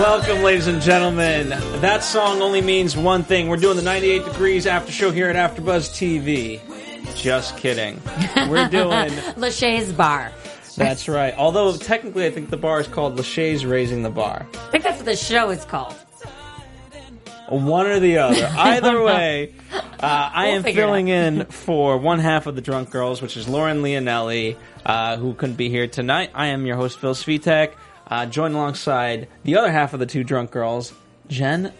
Welcome, ladies and gentlemen. That song only means one thing. We're doing the 98 Degrees After Show here at AfterBuzz TV. Just kidding. We're doing. Lachey's Bar. That's right. Although technically, I think the bar is called Lachey's Raising the Bar. I think that's what the show is called. One or the other. Either way, uh, I We'll am filling in for one half of the Drunk Girls, which is Lauren Leonelli, uh, who couldn't be here tonight. I am your host, Phil Svitek. Uh, joined alongside the other half of the two Drunk Girls, Jen,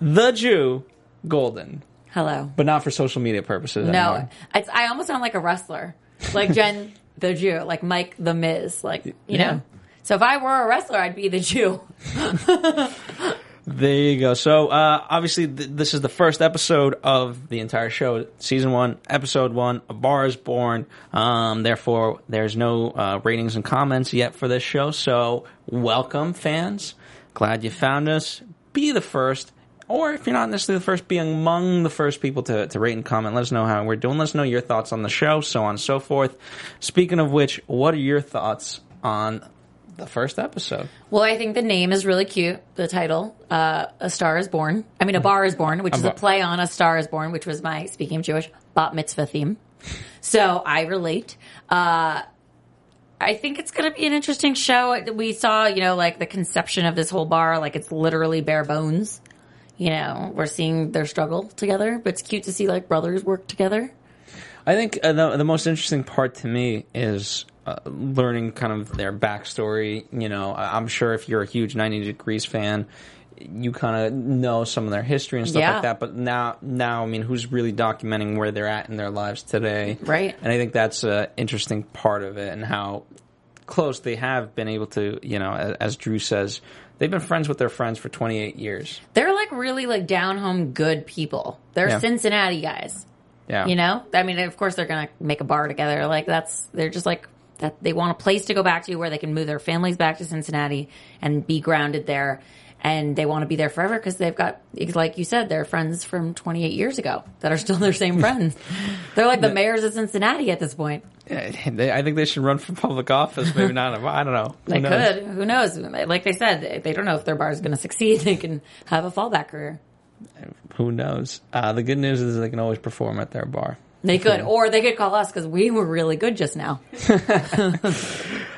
the Jew, Golden. Hello. But not for social media purposes No. I almost sound like a wrestler, like Jen the Jew, like Mike the Miz, like you Yeah. know. So if I were a wrestler, I'd be the Jew. There you go. So, uh, obviously, th- this is the first episode of the entire show, season one, episode one. A bar is born. Um, therefore, there's no uh, ratings and comments yet for this show. So, welcome, fans. Glad you found us. Be the first, or if you're not necessarily the first, be among the first people to, to rate and comment. Let us know how we're doing. Let us know your thoughts on the show, so on and so forth. Speaking of which, what are your thoughts on the first episode? Well, I think the name is really cute. The title, uh, "A Star Is Born." I mean, "A Bar Is Born," which is a play on "A Star Is Born," which was my speaking of Jewish bat mitzvah theme. So I relate. Uh, I think it's going to be an interesting show. We saw, you know, like the conception of this whole bar, like it's literally bare bones. You know, we're seeing their struggle together, but it's cute to see like brothers work together. I think uh, the, the most interesting part to me is uh, learning kind of their backstory. You know, I'm sure if you're a huge 90 Degrees fan, you kind of know some of their history and stuff Yeah. like that. But now, now, I mean, who's really documenting where they're at in their lives today? Right. And I think that's an interesting part of it, and how close they have been able to. You know, as, as Drew says, they've been friends with their friends for 28 years. They're like really like down home good people. They're Yeah. Cincinnati guys. Yeah. You know, I mean, of course they're gonna make a bar together. Like that's they're just like that. They want a place to go back to where they can move their families back to Cincinnati and be grounded there. And they want to be there forever because they've got, like you said, they're friends from 28 years ago that are still their same friends. they're like the mayors of Cincinnati at this point. Yeah, they, I think they should run for public office. Maybe not. I don't know. Who They knows? could. Who knows? Like they said, they don't know if their bar is going to succeed. They can have a fallback career. Who knows? Uh, the good news is they can always perform at their bar. They could, or they could call us because we were really good just now.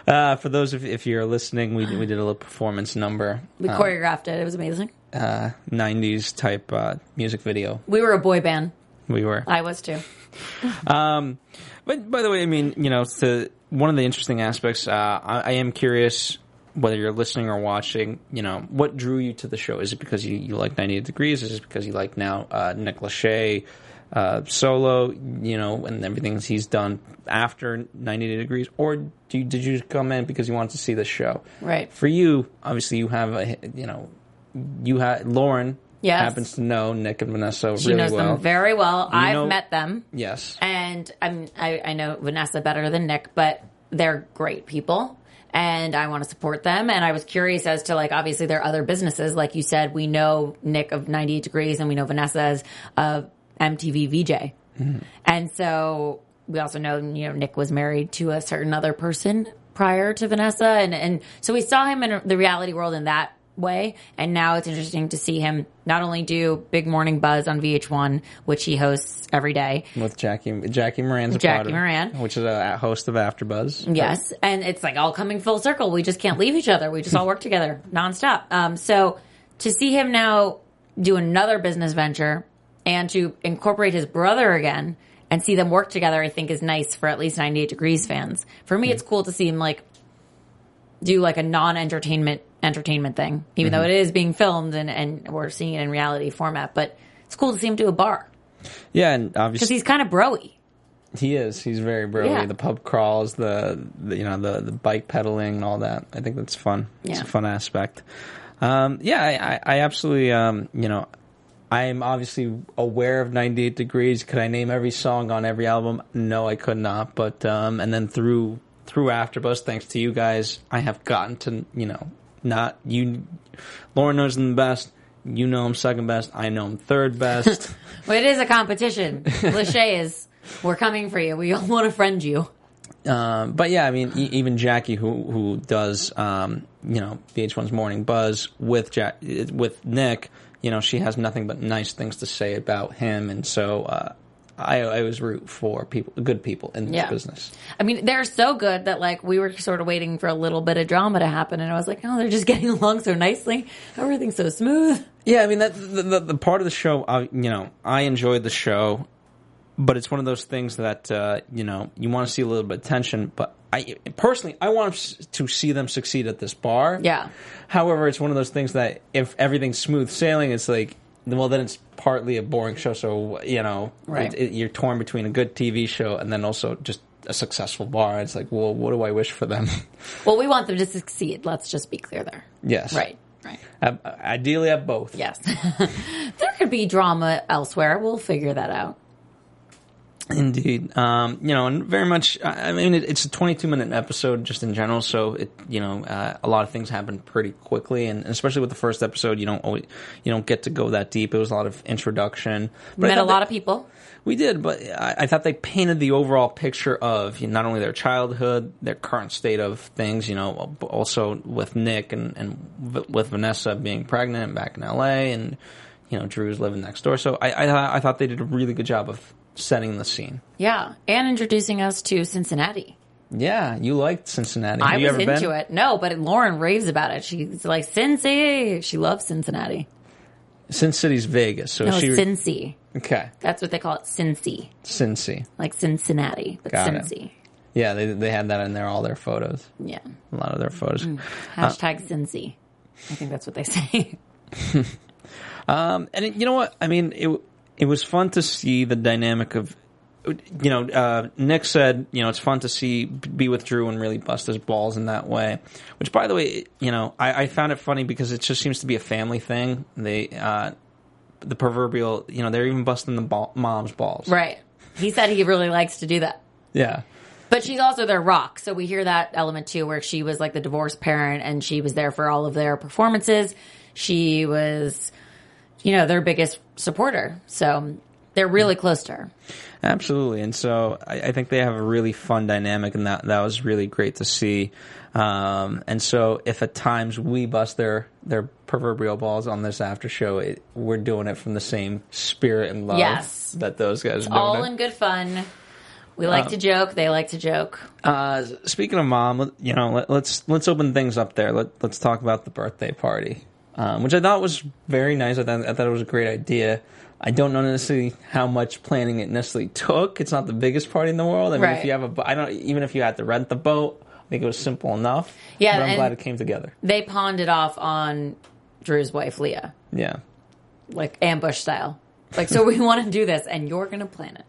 Uh, for those of if you're listening, we we did a little performance number, We choreographed it. It was amazing. uh, '90s type uh, music video. We were a boy band. We were. I was too. Um, but by the way, I mean, you know, to one of the interesting aspects, uh, I, I am curious whether you're listening or watching. You know, what drew you to the show? Is it because you, you like 98 Degrees? Is it because you like now uh, Nick Lachey uh, solo? You know, and everything he's done after 98 Degrees, or do you, did you come in because you wanted to see the show? Right. For you, obviously, you have a you know, you had Lauren. Yes. happens to know Nick and Vanessa She really knows well. them very well. I've know- met them, yes. and I'm, I, I know Vanessa better than Nick, but they're great people, and I want to support them. And I was curious as to like, obviously, there are other businesses, like you said. We know Nick of 98 Degrees, and we know Vanessa's as a MTV VJ, and so we also know you know Nick was married to a certain other person prior to Vanessa, and and so we saw him in the reality world in that way. And now it's interesting to see him not only do Big Morning Buzz on VH1, which he hosts every day. with Jackie Jackie Moran's Jackie of- Moran. which is a host of AfterBuzz. Yes, and it's like all coming full circle. We just can't leave each other. We just all work together nonstop. Um, so to see him now do another business venture and to incorporate his brother again and see them work together, I think is nice for at least 98 Degrees fans. For me, it's cool to see him like do like a non-entertainment entertainment thing, even though it is being filmed and, and we're seeing it in reality format. But it's cool to see him do a bar Yeah, and obviously because he's kind of broy. he is. He's very broy. Yeah. The pub crawls, the, the you know the the bike pedaling and all that. I think that's fun. It's Yeah. a fun aspect. Um, yeah, I, I, I absolutely um, you know. I am obviously aware of 98 Degrees. Could I name every song on every album? No, I could not. But um, and then through through AfterBuzz, thanks to you guys, I have gotten to you know not you. Lauren knows I'm the best. You know I'm second best. I know I'm third best. Well, it is a competition. Lachey is, we're coming for you. We all want to friend you. Um, but yeah, I mean, e- even Jackie, who who does um, you know VH1's Morning Buzz with Jack with Nick, you know, she has nothing but nice things to say about him, and so uh, I I always root for people, good people in this Yeah. business. I mean, they're so good that like we were sort of waiting for a little bit of drama to happen, and I was like, oh, they're just getting along so nicely. Everything's so smooth. Yeah, I mean that the, the, the part of the show, uh, you know, I enjoyed the show, but it's one of those things that uh, you know you want to see a little bit of tension. But I personally, I want to see them succeed at this bar. Yeah. However, it's one of those things that if everything's smooth sailing, it's like, well, then it's partly a boring show. So you know, Right. it, it- you're torn between a good TV show and then also just a successful bar. It's like, well, what do I wish for them? Well, we want them to succeed. Let's just be clear there. yes, Right. Right. Uh, ideally, at both. Yes. there could be drama elsewhere. We'll figure that out. Indeed, um, you know, and very much. I mean, it, it's a 22 minute episode just in general, so it, you know, uh, a lot of things happen pretty quickly, and especially with the first episode, you don't always, you don't get to go that deep. It was a lot of introduction. But Met a lot of people. We did, but I, I thought they painted the overall picture of you know, not only their childhood, their current state of things, you know, but also with Nick and and with Vanessa being pregnant and back in L.A. and you know, Drew's living next door. So I I, I thought they did a really good job of setting the scene. Yeah. And introducing us to Cincinnati. Yeah, you liked Cincinnati. I Have you was ever into been? it. No, but Lauren raves about it. She's like, Cincy. She loves Cincinnati. Sin City's Vegas, so No, she Cincy. okay. That's what they call it. Cincy. Cincy. Like Cincinnati, but Got it. Cincy. Yeah, they they had that in there all their photos, Yeah. a lot of their photos. Hashtag Cincy. I think that's what they say. Um, and it, you know what? I mean, it it was fun to see the dynamic of, you know, uh, Nick said, you know, it's fun to see be with Drew and really bust his balls in that way. Which, by the way, you know, I, I found it funny because it just seems to be a family thing. They, uh, the proverbial, you know, they're even busting the ball, mom's balls. right. He said he really likes to do that. Yeah. But she's also their rock. So we hear that element too, where she was like the divorced parent and she was there for all of their performances. She was, you know, their biggest supporter. So they're really close to her. Absolutely, and so I, I think they have a really fun dynamic, and that that was really great to see. Um, and so, if at times we bust their their proverbial balls on this after show, it, we're doing it from the same spirit and love Yes. that those guys are. All in good fun. We like to joke. They like to joke. Uh, speaking of mom, you know, let, let's let's open things up there. Let, let's talk about the birthday party, um, which I thought was very nice. I thought, I thought it was a great idea. I don't know necessarily how much planning it necessarily took. It's not the biggest party in the world. I mean, Right. if you have a, I don't even if you had to rent the boat, I think it was simple enough. Yeah, but I'm glad it came together. They pawned it off on Drew's wife, Leah, Yeah, like ambush style. Like, so we want to do this and you're going to plan it.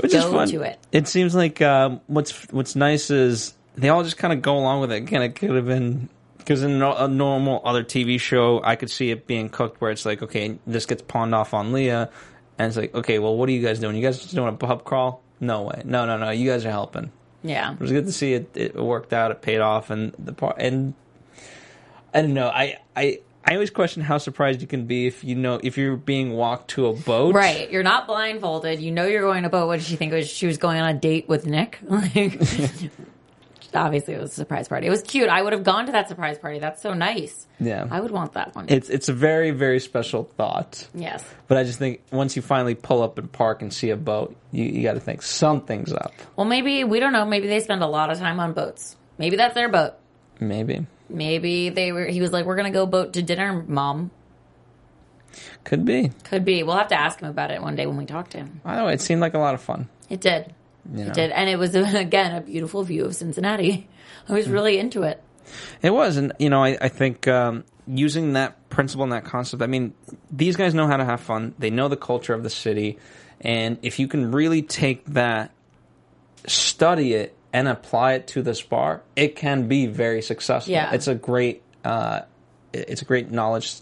which is fun. to it. It seems like um, what's what's nice is they all just kind of go along with it. Again, it could have been because in a normal other TV show, I could see it being cooked where it's like, okay, this gets pawned off on Leah, and it's like, okay, well, what are you guys doing? You guys just doing a pub crawl? No way, no, no, no. You guys are helping. Yeah. It was good to see it. It worked out. It paid off, and the part and I don't know. I I. I always question how surprised you can be if you know if you're being walked to a boat. Right. You're not blindfolded. You know you're going to boat. What did she think? Was she was going on a date with Nick? Like, obviously, it was a surprise party. It was cute. I would have gone to that surprise party. That's so nice. Yeah. I would want that one. It's it's a very very special thought. yes. But I just think once you finally pull up and park and see a boat, you, you got to think something's up. Well, maybe we don't know. Maybe they spend a lot of time on boats. Maybe that's their boat. Maybe Maybe they were. He was like, "We're gonna go boat to dinner, mom." could be. Could be. We'll have to ask him about it one day when we talk to him. I don't know. It seemed like a lot of fun. It did. You know? It did. And it was, again, a beautiful view of Cincinnati. I was really into it. It was, and you know, I, I think um, using that principle and that concept. I mean, these guys know how to have fun. They know the culture of the city, and if you can really take that, study it, and apply it to this bar, it can be very successful. Yeah. it's a great, uh, it's a great knowledge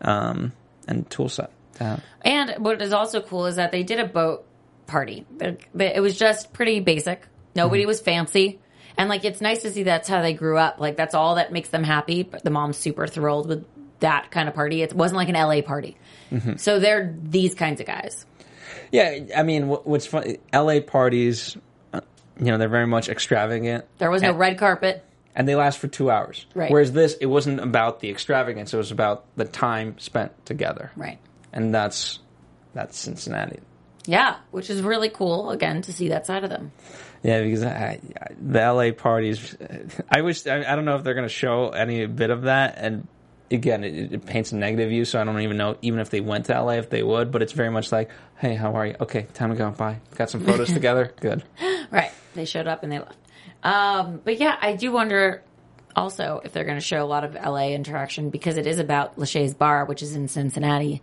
um, and tool set to have. And what is also cool is that they did a boat party. But- but It was just pretty basic. Nobody Mm-hmm. was fancy. And like it's nice to see that's how they grew up. Like that's all that makes them happy. But the mom's super thrilled with that kind of party. It wasn't like an LA party. Mm-hmm. So they're these kinds of guys. Yeah, I mean, what, what's fun? L.A. parties, uh, you know, they're very much extravagant. There was no And- red carpet. and they last for two hours. Right. Whereas this, it wasn't about the extravagance; it was about the time spent together. Right. And that's that's Cincinnati. Yeah, which is really cool again to see that side of them. Yeah, because I, I, the LA parties, I wish I, I don't know if they're going to show any bit of that. And again, it, it paints a negative view, so I don't even know even if they went to LA if they would. But it's very much like, hey, how are you? Okay, time to go. Bye. Got some photos together. Good. Right. They showed up and they left. Um, but yeah, I do wonder also if they're going to show a lot of LA interaction because it is about Lachey's Bar, which is in Cincinnati.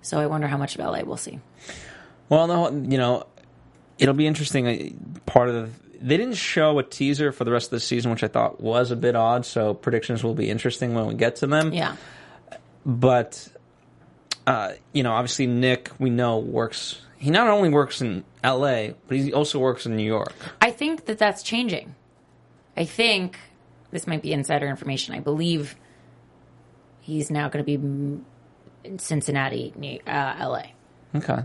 So I wonder how much of LA we'll see. Well, no, you know, it'll be interesting. uh, Part of the, they didn't show a teaser for the rest of the season, which I thought was a bit odd. So predictions will be interesting when we get to them. Yeah. But, uh, you know, obviously Nick, we know works. He not only works in L.A., but he also works in New York. I think that that's changing. I think this might be insider information. I believe he's now going to be in Cincinnati, uh, LA. Okay,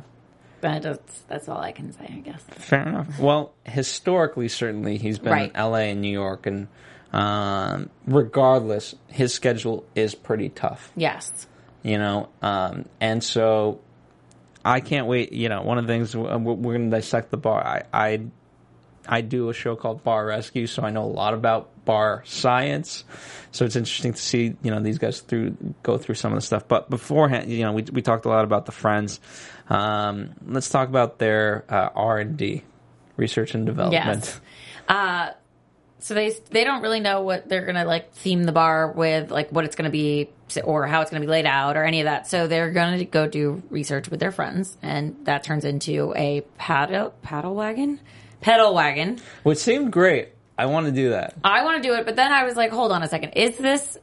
But that's, that's all I can say, I guess. fair enough. Well, historically, certainly he's been Right. in L.A. and New York, and um, regardless, his schedule is pretty tough. Yes. you know um, and so i can't wait you know one of the things we're, we're going to dissect the bar I, I i do a show called bar rescue so i know a lot about bar science. So it's interesting to see you know these guys through go through some of the stuff. But beforehand you know we, we talked a lot about the friends. Um, let's talk about their uh, r&d research and development. Yes. so they they don't really know what they're gonna like theme the bar with, like what it's gonna be or how it's gonna be laid out or any of that. So they're gonna go do research with their friends, and that turns into a paddle paddle wagon, pedal wagon. which seemed great i want to do that I want to do it, but then I was like, hold on a second, is this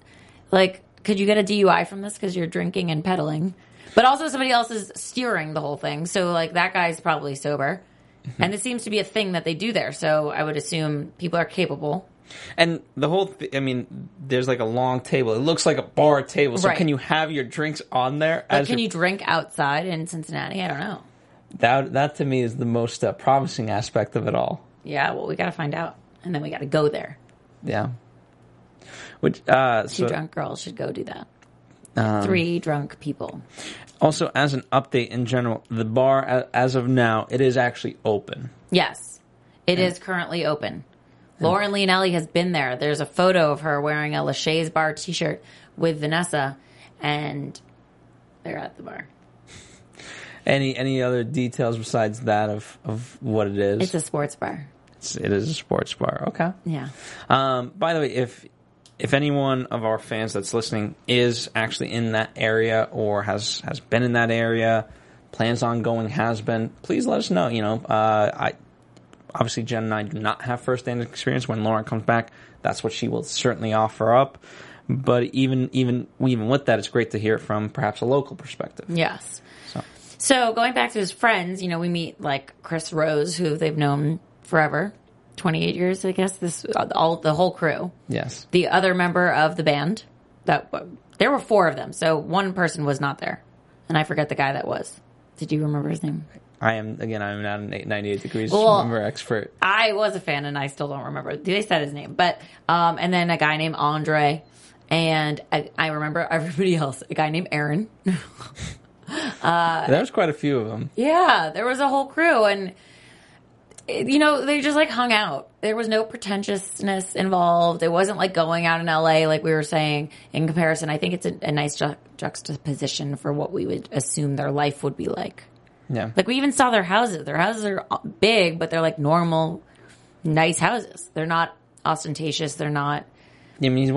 like could you get a DUI from this because you're drinking and pedaling? But also somebody else is steering the whole thing, so like that guy's probably sober. Mm-hmm. And it seems to be a thing that they do there, so I would assume people are capable. And the whole, th- I mean, there's like a long table. It looks like a bar table. So Right. can you have your drinks on there? Can you drink outside in Cincinnati? I don't know. That that to me is the most uh, promising aspect of it all. Yeah, well, we got to find out, and then we got to go there. Yeah. Which uh, Two so drunk girls should go do that. Um, Three drunk people. also as an update in general, the bar as of now it is actually open. Yes, it is currently open. Lauren Leonelli has been there. There's a photo of her wearing a Lachey's Bar T-shirt with Vanessa, and they're at the bar. Any any other details besides that of of what it is? It's a sports bar. It's- it is a sports bar. Okay. Yeah. Um, by the way, if if anyone of our fans that's listening is actually in that area or has has been in that area, plans on going, has been, please let us know. You know, uh, I obviously Jen and I do not have first hand experience. When Lauren comes back, that's what she will certainly offer up. But even even even with that, it's great to hear from perhaps a local perspective. Yes. So. So going back to his friends, you know, we meet like Chris Rose, who they've known forever, twenty eight years, I guess. This all the whole crew. Yes, The other member of the band that there were four of them, so one person was not there, and I forget the guy that was. Did you remember his name? I am again. I am not an eight- 98 degrees Well- remember expert. I was a fan, and I still don't remember. They said his name, but um, and then a guy named Andre, and I, I remember everybody else. A guy named Aaron. Uh, there was quite a few of them. Yeah, there was a whole crew, and you know they just like hung out. There was no pretentiousness involved. It wasn't like going out in LA, like we were saying. In comparison, I think it's a, a nice ju- juxtaposition for what we would assume their life would be like. Yeah. Like we even saw their houses. Their houses are big, but they're like normal, nice houses. They're not ostentatious. They're not. I mean,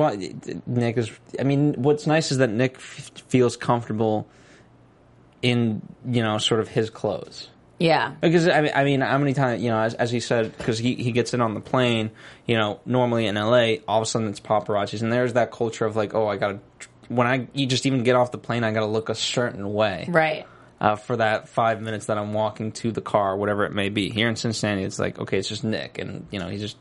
Nick is. I mean, what's nice is that Nick f- feels comfortable in you know sort of his clothes. Yeah. Because I mean, I mean, how many times you know, as, as he said, because he he gets in on the plane, you know, normally in L.A., all of a sudden it's paparazzis, and there's that culture of like, oh, I gotta when I you just even get off the plane, I gotta look a certain way Right. uh, for that five minutes that I'm walking to the car, whatever it may be. Here in Cincinnati, it's like, okay, it's just Nick, and you know, he just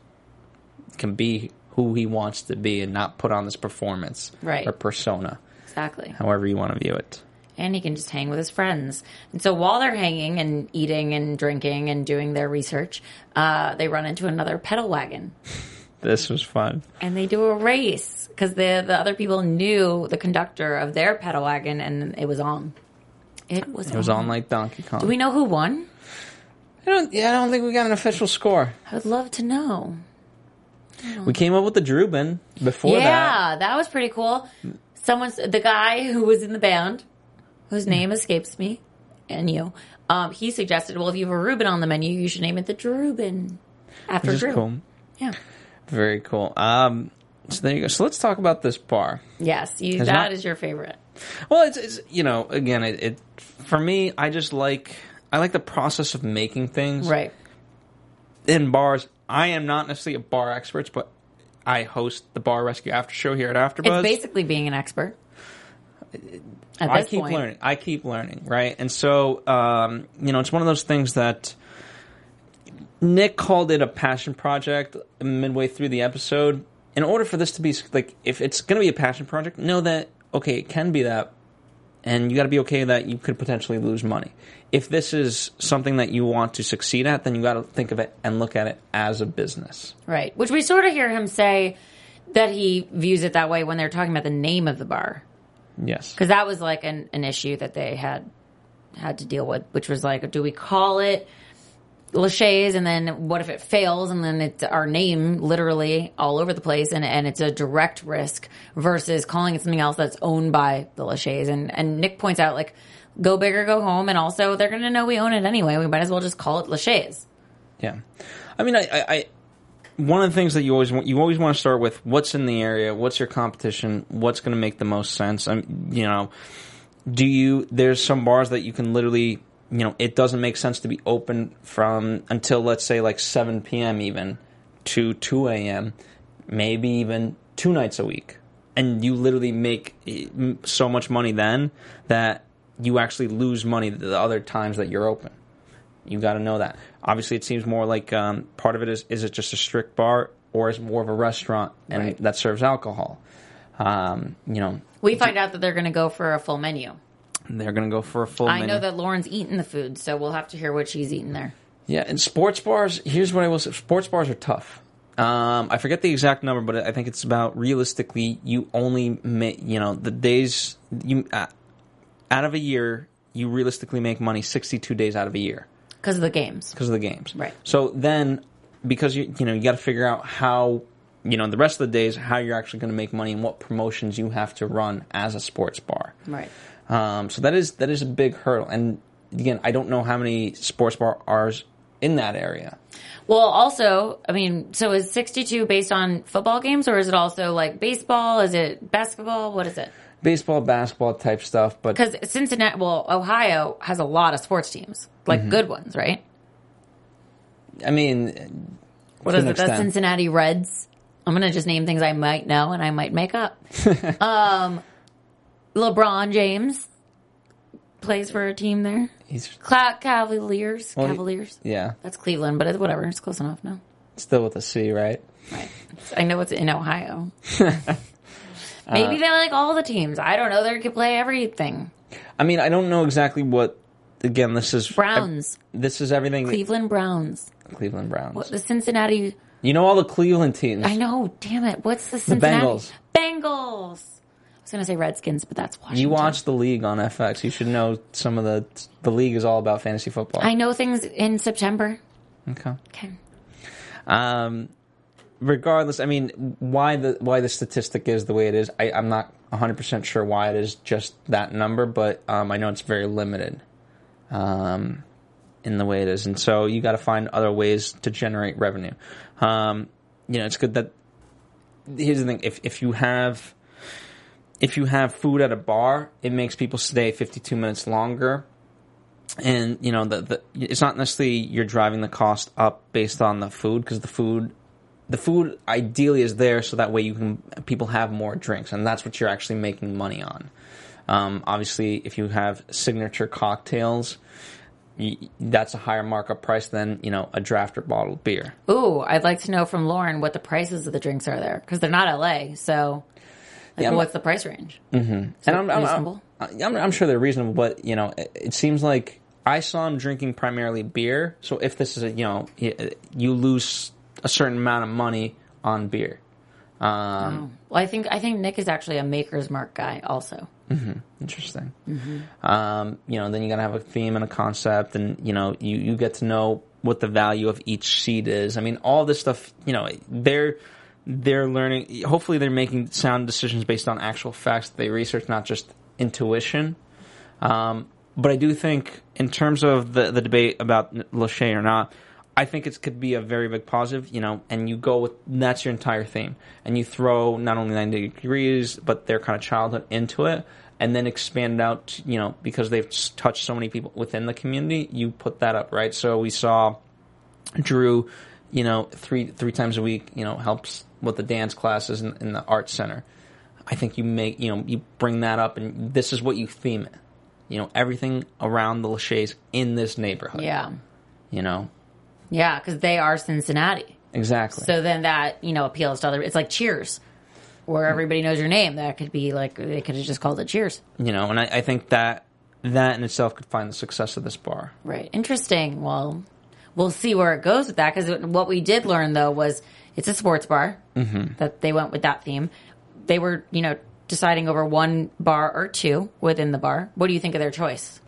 can be who he wants to be and not put on this performance Right. or persona, Exactly. however you want to view it. And he can just hang with his friends. And so while they're hanging and eating and drinking and doing their research, uh, they run into another pedal wagon This was fun. and they do a race because the the other people knew the conductor of their pedal wagon and it was on. It was. It was on like Donkey Kong. Do we know who won? I don't, yeah, I don't think we got an official score. I would love to know. We came up with the Drubin before that. yeah, that. was pretty cool. Someone's the guy who was in the band, whose name escapes me, and you. Um, he suggested, well, if you have a Reuben on the menu, you should name it the Drubin after Which is Drew. cool. Yeah. Very cool. Um, so there you go. So let's talk about this bar. Yes, you, that not- is your favorite. Well, it's, it's you know, again, it, it for me, I just like I like the process of making things Right. in bars. I am not necessarily a bar expert, but I host the Bar Rescue After Show here at AfterBuzz. It's basically being an expert. I keep point. learning. I keep learning, right? And so, um, you know, it's one of those things that Nick called it a passion project midway through the episode. In order for this to be like, if it's going to be a passion project, know that okay, it can be that, and you got to be okay that you could potentially lose money. If this is something that you want to succeed at, then you got to think of it and look at it as a business. Right. Which we sort of hear him say that he views it that way when they're talking about the name of the bar. Yes. Because that was like an, an issue that they had had to deal with, which was like, do we call it Lachey's and then what if it fails and then it's our name literally all over the place and, and it's a direct risk versus calling it something else that's owned by the Lachey's. And, and Nick points out like, go big or go home. And also they're going to know we own it anyway. We might as well just call it Lachey's. Yeah, I mean, I, I, I one of the things that you always want, you always want to start with what's in the area, what's your competition, what's going to make the most sense. I'm, you know, do you? There's some bars that you can literally, you know, it doesn't make sense to be open from until let's say like 7 p.m. even to 2 a.m. Maybe even two nights a week, and you literally make eh, so much money then that you actually lose money the other times that you're open. You got to know that. Obviously, it seems more like um, part of it is is it just a strict bar or is it more of a restaurant and Right. that serves alcohol. Um, you know, We find out that they're going to go for a full menu. they're going to go for a full. I menu. know that Lauren's eating the food, so we'll have to hear what she's eating there. Yeah, and sports bars. Here's what I will say: sports bars are tough. Um, I forget the exact number, but I think it's about realistically, you only make you know the days you uh, out of a year, you realistically make money 62 days out of a year. Because of the games. because of the games. Right. So then, because you you know you got to figure out how you know the rest of the days how you're actually going to make money and what promotions you have to run as a sports bar. Right. Um, so that is that is a big hurdle. And again, I don't know how many sports bar are in that area. Well, also, I mean, so is 62 based on football games or is it also like baseball? Is it basketball? What is it? Baseball, basketball type stuff, but Because Cincinnati, well, Ohio has a lot of sports teams, like Mm-hmm. good ones, right? I mean, What is it? The. Cincinnati Reds. I'm going to just name things I might know and I might make up. um, LeBron James plays for a team there. he's Cla- Cavaliers. Well, Cavaliers. yeah, That's Cleveland, but it's whatever. It's close enough. No. still with a C, right? Right. I know it's in Ohio. Uh, Maybe they like all the teams. I don't know. They could play everything. I mean, I don't know exactly what. Again, this is Browns, This is everything. Cleveland Browns, Cleveland Browns. what, the Cincinnati. You know all the Cleveland teams. I know. Damn it. What's the Cincinnati? Bengals. Bengals. I was gonna say Redskins, but that's Washington. You watch the league on FX. You should know some of the. The league is all about fantasy football. I know things in September. okay. Okay. Um, regardless, I mean, why the why the statistic is the way it is, I, I'm not 100 percent sure why it is just that number, but um, I know it's very limited. um, in the way it is, and so you got to find other ways to generate revenue. Um, you know, it's good that here's the thing: if if you have if you have food at a bar, it makes people stay 52 minutes longer. And you know, the, the it's not necessarily you're driving the cost up based on the food because the food, the food ideally is there so that way you can people have more drinks and that's what you're actually making money on. Um, obviously, if you have signature cocktails, that's a higher markup price than you know a draft or bottled beer. Ooh, I'd like to know from Lauren what the prices of the drinks are there because they're not LA. So, like, Yeah, what's the price range? and I'm, I'm, reasonable? I'm, I'm, I'm sure they're reasonable, but you know, it, it seems like I saw him drinking primarily beer. So if this is a, you know, you lose a certain amount of money on beer. Um, Well, I think I think Nick is actually a Maker's Mark guy. Also, Interesting. Um, you know, then you gotta have a theme and a concept, and you know, you you get to know what the value of each seed is. I mean, all this stuff. You know, they're they're learning. Hopefully, they're making sound decisions based on actual facts that they research, not just intuition. Um, but I do think, in terms of the the debate about Lachey or not, I think it could be a very big positive. You know, and you go with that's your entire theme, and you throw not only ninety degrees, but their kind of childhood into it, and then expand out. You know, because they've touched so many people within the community, you put that up right. So we saw Drew, you know, three three times a week, you know, helps with the dance classes in, in the art center. I think you make, you know, you bring that up, and this is what you theme it. You know, everything around the Lachey's in this neighborhood. yeah, You know, yeah, because they are Cincinnati. exactly. So then that you know appeals to other. It's like Cheers, where everybody knows your name. That could be like they could have just called it Cheers. you know, and I, I think that that in itself could find the success of this bar. Right. Interesting. Well, we'll see where it goes with that because what we did learn though was it's a sports bar that they went with that theme. They were, you know, deciding over one bar or two within the bar. What do you think of their choice?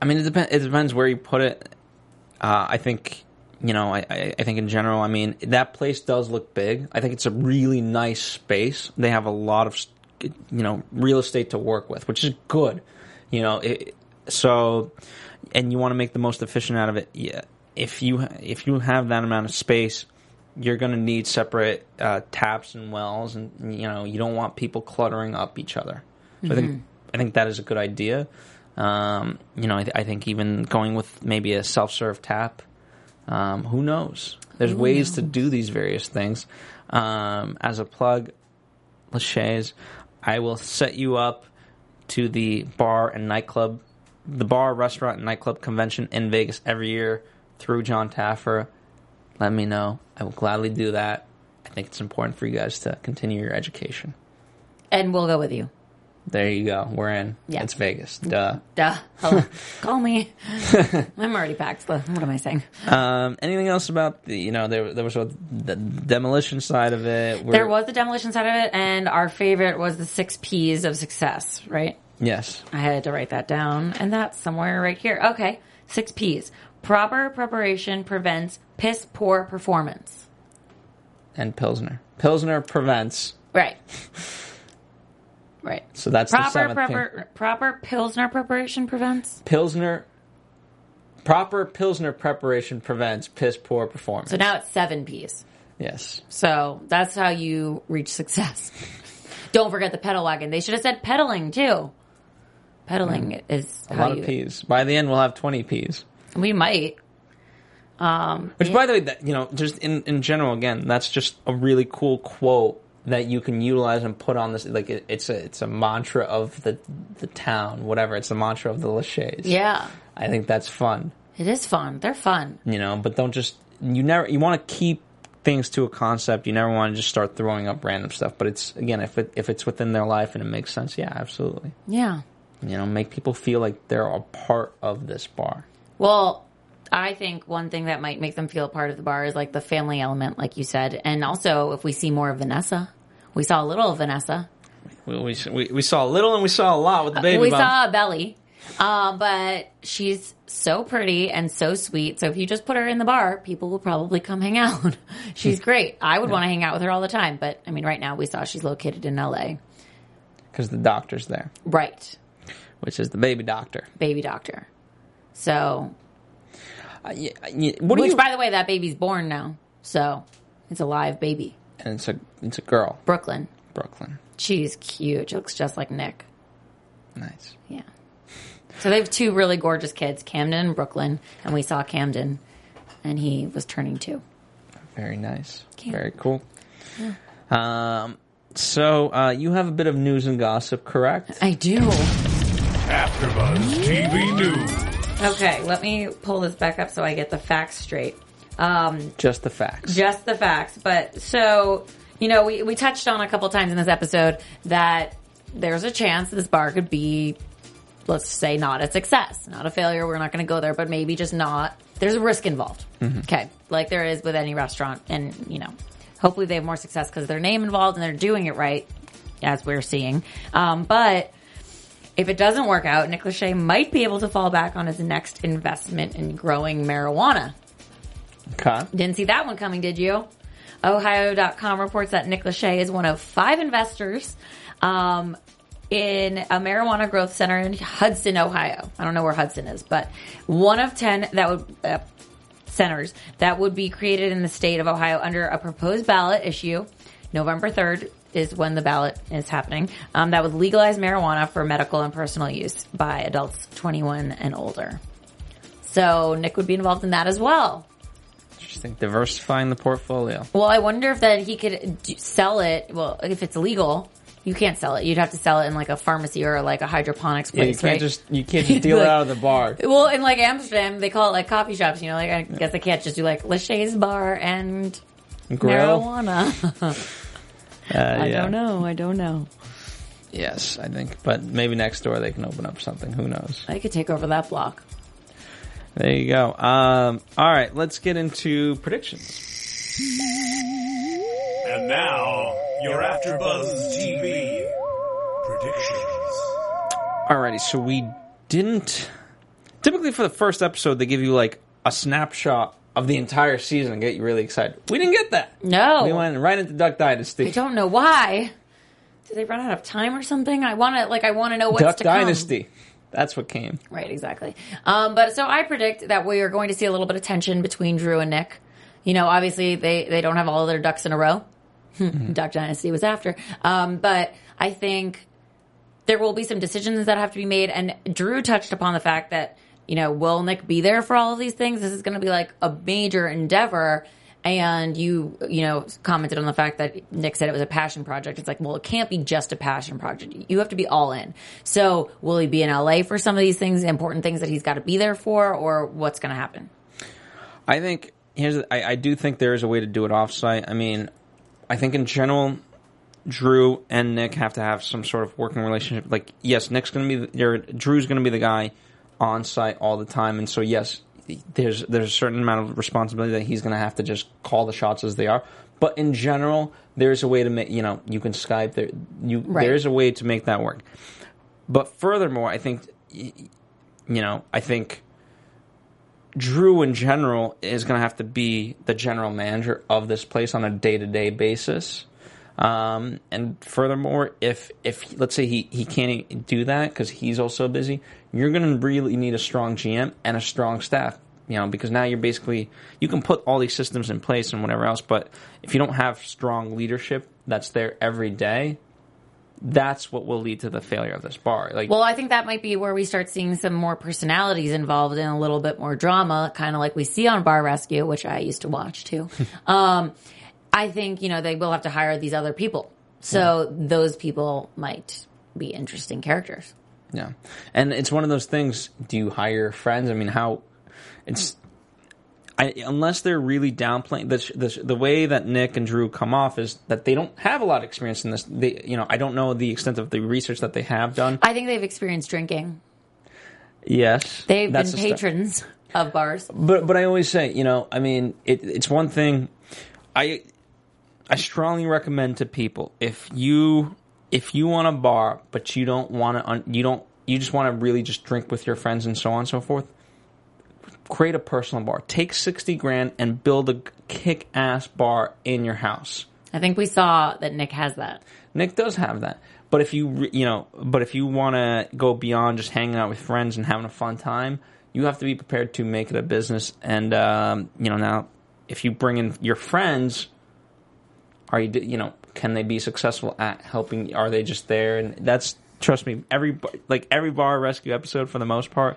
I mean, it depends. It depends where you put it. Uh, I think you know. I, I, think in general. I mean, that place does look big. I think it's a really nice space. They have a lot of you know real estate to work with, which is good. You know, it, so and you want to make the most efficient out of it. Yeah, if you if you have that amount of space. You're going to need separate uh, taps and wells, and you know you don't want people cluttering up each other. So I think I think that is a good idea. Um, you know, I, th- I think even going with maybe a self-serve tap. Um, who knows? There's ways to do these various things. Um, as a plug, Lachey's, I will set you up to the bar and nightclub, the bar, restaurant, and nightclub convention in Vegas every year through Jon Taffer. Let me know. I will gladly do that. I think it's important for you guys to continue your education. And we'll go with you. There you go. We're in. Yeah. It's Vegas. Duh. Duh. Hello. Call me. I'm already packed. What am I saying? Um, anything else about the, you know, there, there was what, the demolition side of it? Where- There was the demolition side of it, and our favorite was the six P's of success, right? Yes. I had to write that down, and that's somewhere right here. Okay, six P's. Proper preparation prevents piss poor performance. And Pilsner. Pilsner prevents. Right. Right. So that's the Proper seventh thing. proper proper pilsner preparation prevents. Pilsner. Proper Pilsner preparation prevents piss poor performance. So now it's seven P's. yes. So that's how you reach success. Don't forget the pedal wagon. They should have said pedaling too. Pedaling is Mm. A how lot of P's. By the end, we'll have 20 P's. We might. Which, by the way, that, you know, just in, in general, again, that's just a really cool quote that you can utilize and put on this. Like, it, it's a it's a mantra of the the town, whatever. It's a mantra of the Lachey's. Yeah, I think that's fun. it is fun. They're fun. you know but don't just you never you want to keep things to a concept you never want to just start throwing up random stuff but it's again if it if it's within their life and it makes sense yeah absolutely Yeah. you know make people feel like they're a part of this bar Well, I think one thing that might make them feel a part of the bar is like the family element, like you said, and also if we see more of Vanessa. We saw a little of Vanessa. we, we, we, saw a little and we saw a lot with the baby we bump. saw a belly, uh, but she's so pretty and so sweet. So if you just put her in the bar, people will probably come hang out. she's great. I would want to hang out with her all the time. But I mean, right now we saw she's located in LA. because the doctor's there Right. which is the baby doctor Baby doctor. So, Uh, yeah, yeah, what which you? by the way, that baby's born now. So, it's a live baby. and it's a it's a girl, Brooklyn. Brooklyn. She's cute. She looks just like Nick. Nice. Yeah. So they have two really gorgeous kids, Camden and Brooklyn, and we saw Camden, and he was turning two. Very nice. Cute. Very cool. Um. So uh, you have a bit of news and gossip, correct? I do. AfterBuzz TV News. Okay, let me pull this back up so I get the facts straight. Um, Just the facts. just the facts. But so, you know, we, we touched on a couple times in this episode that there's a chance this bar could be, let's say, not a success, not a failure. We're not going to go there, but maybe just not. There's a risk involved. Okay. Like there is with any restaurant. And, you know, hopefully they have more success because their name involved and they're doing it right, as we're seeing. Um, but if it doesn't work out, Nick Lachey might be able to fall back on his next investment in growing marijuana. Okay. Didn't see that one coming, did you? Ohio.com reports that Nick Lachey is one of five investors um, in a marijuana growth center in Hudson, Ohio. I don't know where Hudson is, but one of 10 that would, uh, centers that would be created in the state of Ohio under a proposed ballot issue. November 3rd is when the ballot is happening. Um, that would legalize marijuana for medical and personal use by adults 21 and older. So Nick would be involved in that as well. Interesting. Diversifying the portfolio. Well, I wonder if that he could sell it. Well, if it's illegal, you can't sell it. You'd have to sell it in like a pharmacy or like a hydroponics place. Yeah, you can't right? just you can't just deal it out of the bar. well, in like Amsterdam, they call it like coffee shops. You know, like I guess I can't just do like Lachey's bar and Grill. marijuana. Uh, I yeah. don't know. I don't know. Yes, I think, but maybe next door they can open up something. Who knows? I could take over that block. There you go. Um, all right, let's get into predictions. And now, your AfterBuzz TV predictions. Alrighty, so we didn't. Typically, for the first episode, they give you like a snapshot of the entire season and get you really excited. We didn't get that. No, We went right into Duck Dynasty. I don't know why. Did they run out of time or something? I want to like I want to know what's Duck to come. Dynasty. That's what came. Right, exactly. Um, but so I predict that we are going to see a little bit of tension between Drew and Nick. You know, obviously they, they don't have all their ducks in a row. Duck Dynasty was after. Um, but I think there will be some decisions that have to be made. And Drew touched upon the fact that, you know, will Nick be there for all of these things? This is going to be like a major endeavor. And you, you know, commented on the fact that Nick said it was a passion project. It's like, well, it can't be just a passion project. You have to be all in. So will he be in LA for some of these things, important things that he's got to be there for, or what's going to happen? I think here's. I, I do think there is a way to do it offsite. I mean, I think in general, Drew and Nick have to have some sort of working relationship. Like, yes, Nick's going to be the, Drew's going to be the guy on site all the time, and so yes, there's there's a certain amount of responsibility that he's going to have to just call the shots as they are. But in general, there's a way to make you know you can Skype there. You Right. there's a way to make that work. But furthermore, I think you know I think Drew in general is going to have to be the general manager of this place on a day to day basis. Um, and furthermore, if if let's say he, he can't do that because he's also busy, you're going to really need a strong GM and a strong staff. You know, because now you're basically you can put all these systems in place and whatever else, but if you don't have strong leadership that's there every day, that's what will lead to the failure of this bar. Like, Well, I think that might be where we start seeing some more personalities involved in a little bit more drama, kind of like we see on Bar Rescue, which I used to watch too. um, I think, you know, they will have to hire these other people. So those people might be interesting characters. Yeah, and it's one of those things. Do you hire friends? I mean, how? It's I, unless they're really downplaying the, the the way that Nick and Drew come off is that they don't have a lot of experience in this. They, you know, I don't know the extent of the research that they have done. I think they've experienced drinking. Yes, They've been patrons of bars. But but I always say, you know, I mean, it, it's one thing. I I strongly recommend to people if you if you want a bar, but you don't want to, un, you don't, you just want to really just drink with your friends and so on and so forth. Create a personal bar. Take sixty grand and build a kick ass bar in your house. I think we saw that Nick has that. Nick does have that. But if you re- you know, but if you want to go beyond just hanging out with friends and having a fun time, you have to be prepared to make it a business. And um, you know, now if you bring in your friends, are you you know can they be successful at helping? Are they just there? And that's trust me, every like every bar rescue episode for the most part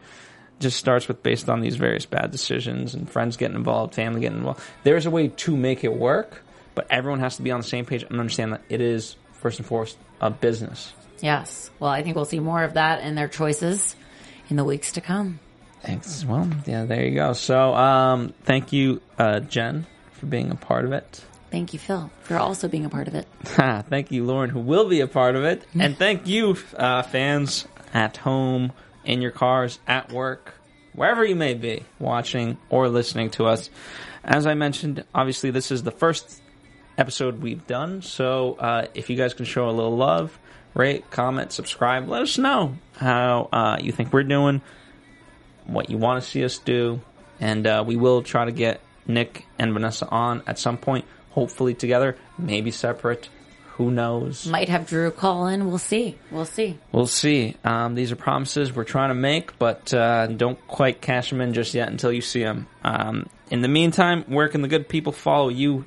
just starts with based on these various bad decisions and friends getting involved, family getting involved. There's a way to make it work, but everyone has to be on the same page and understand that it is first and foremost a business. Yes. Well, I think we'll see more of that in their choices in the weeks to come. Thanks. Well, yeah, there you go. So, um, thank you, uh, Jen, for being a part of it. Thank you, Phil, for also being a part of it. thank you, Lauren, who will be a part of it. and thank you, uh, fans at home, in your cars, at work, wherever you may be, watching or listening to us. As I mentioned, obviously, this is the first episode we've done. So, uh, if you guys can show a little love, rate, comment, subscribe, let us know how uh, you think we're doing, what you want to see us do, and uh, we will try to get Nick and Vanessa on at some point, hopefully together, maybe separate. Who knows? Might have Drew call in. We'll see. We'll see. We'll see. Um, these are promises we're trying to make, but uh, don't quite cash them in just yet until you see them. Um, in the meantime, where can the good people follow you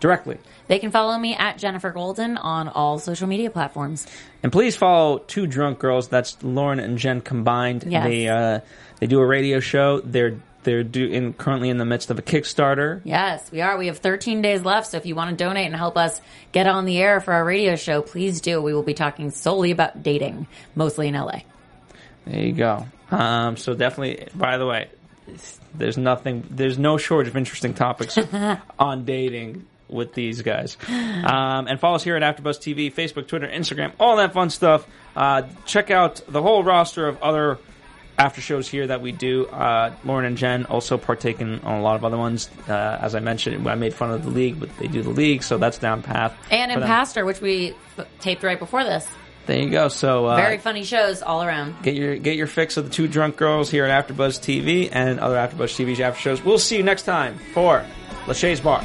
directly? They can follow me at Jennifer Golden on all social media platforms. And please follow Two Drunk Girls. That's Lauren and Jen combined. Yes. They uh, they do a radio show. They're they're do in currently in the midst of a Kickstarter. Yes, we are. We have 13 days left. So if you want to donate and help us get on the air for our radio show, please do. We will be talking solely about dating, mostly in LA. There you go. Um, so definitely. By the way, there's nothing. There's no shortage of interesting topics on dating with these guys. Um, and follow us here at AfterBuzz TV, Facebook, Twitter, Instagram, all that fun stuff. Uh, check out the whole roster of other after shows here that we do. Uh, Lauren and Jen also partake in on a lot of other ones. Uh, as I mentioned, I made fun of the league, but they do the league, so that's down path. And in. Pastor, which we taped right before this. There you go. So uh, Very funny shows all around. get your get your fix of the two drunk girls here at AfterBuzz TV and other AfterBuzz TV after shows. We'll see you next time for Lachey's Bar.